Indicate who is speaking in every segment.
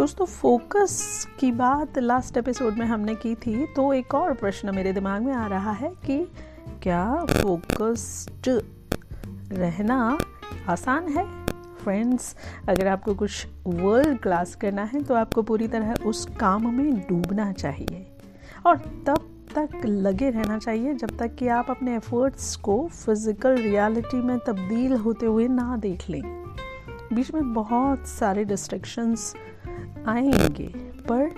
Speaker 1: दोस्तों फोकस की बात लास्ट एपिसोड में हमने की थी तो एक और प्रश्न मेरे दिमाग में आ रहा है कि क्या फोकस्ड रहना आसान है? फ्रेंड्स अगर आपको कुछ वर्ल्ड क्लास करना है तो आपको पूरी तरह उस काम में डूबना चाहिए। और तब तक लगे रहना चाहिए, जब तक कि आप अपने एफर्ट्स को फ़िज़िकल रियलिटी में तब्दील होते हुए ना देख लें। बीच में बहुत सारे डिस्ट्रैक्शंस आएँगे, पर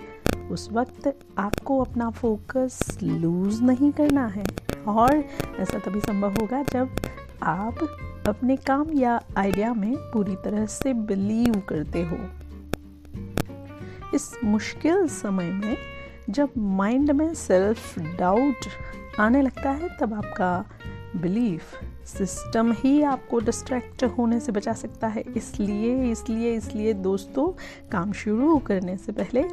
Speaker 1: उस वक्त आपको अपना फोकस लूज़ नहीं करना है। और ऐसा तभी संभव होगा जब आप अपने काम या आइडिया में पूरी तरह से बिलीव करते हो। इस मुश्किल समय में जब माइंड में सेल्फ डाउट आने लगता है, तब आपका बिलीफ, सिस्टम ही आपको डिस्ट्रैक्ट होने से बचा सकता है। इसलिए इसलिए इसलिए दोस्तों, काम शुरू करने से पहले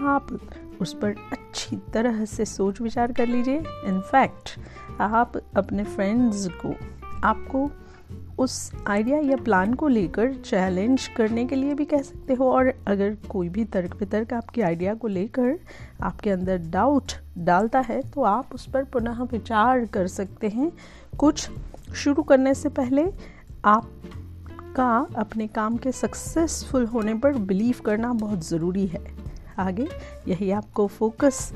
Speaker 1: आप उस पर अच्छी तरह से सोच विचार कर लीजिए। इनफैक्ट आप अपने फ्रेंड्स को, आपको उस आइडिया या प्लान को लेकर चैलेंज करने के लिए भी कह सकते हो? और अगर कोई भी तर्क वितर्क आपके आइडिया को लेकर आपके अंदर डाउट डालता है तो आप उस पर पुनः विचार कर सकते हैं। कुछ शुरू करने से पहले आपका अपने काम के सक्सेसफुल होने पर बिलीव करना बहुत ज़रूरी है। आगे यही आपको फोकस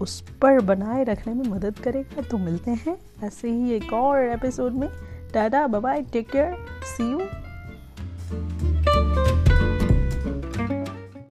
Speaker 1: उस पर बनाए रखने में मदद करेगा। तो मिलते हैं ऐसे ही एक और एपिसोड में। Tata bye take care see you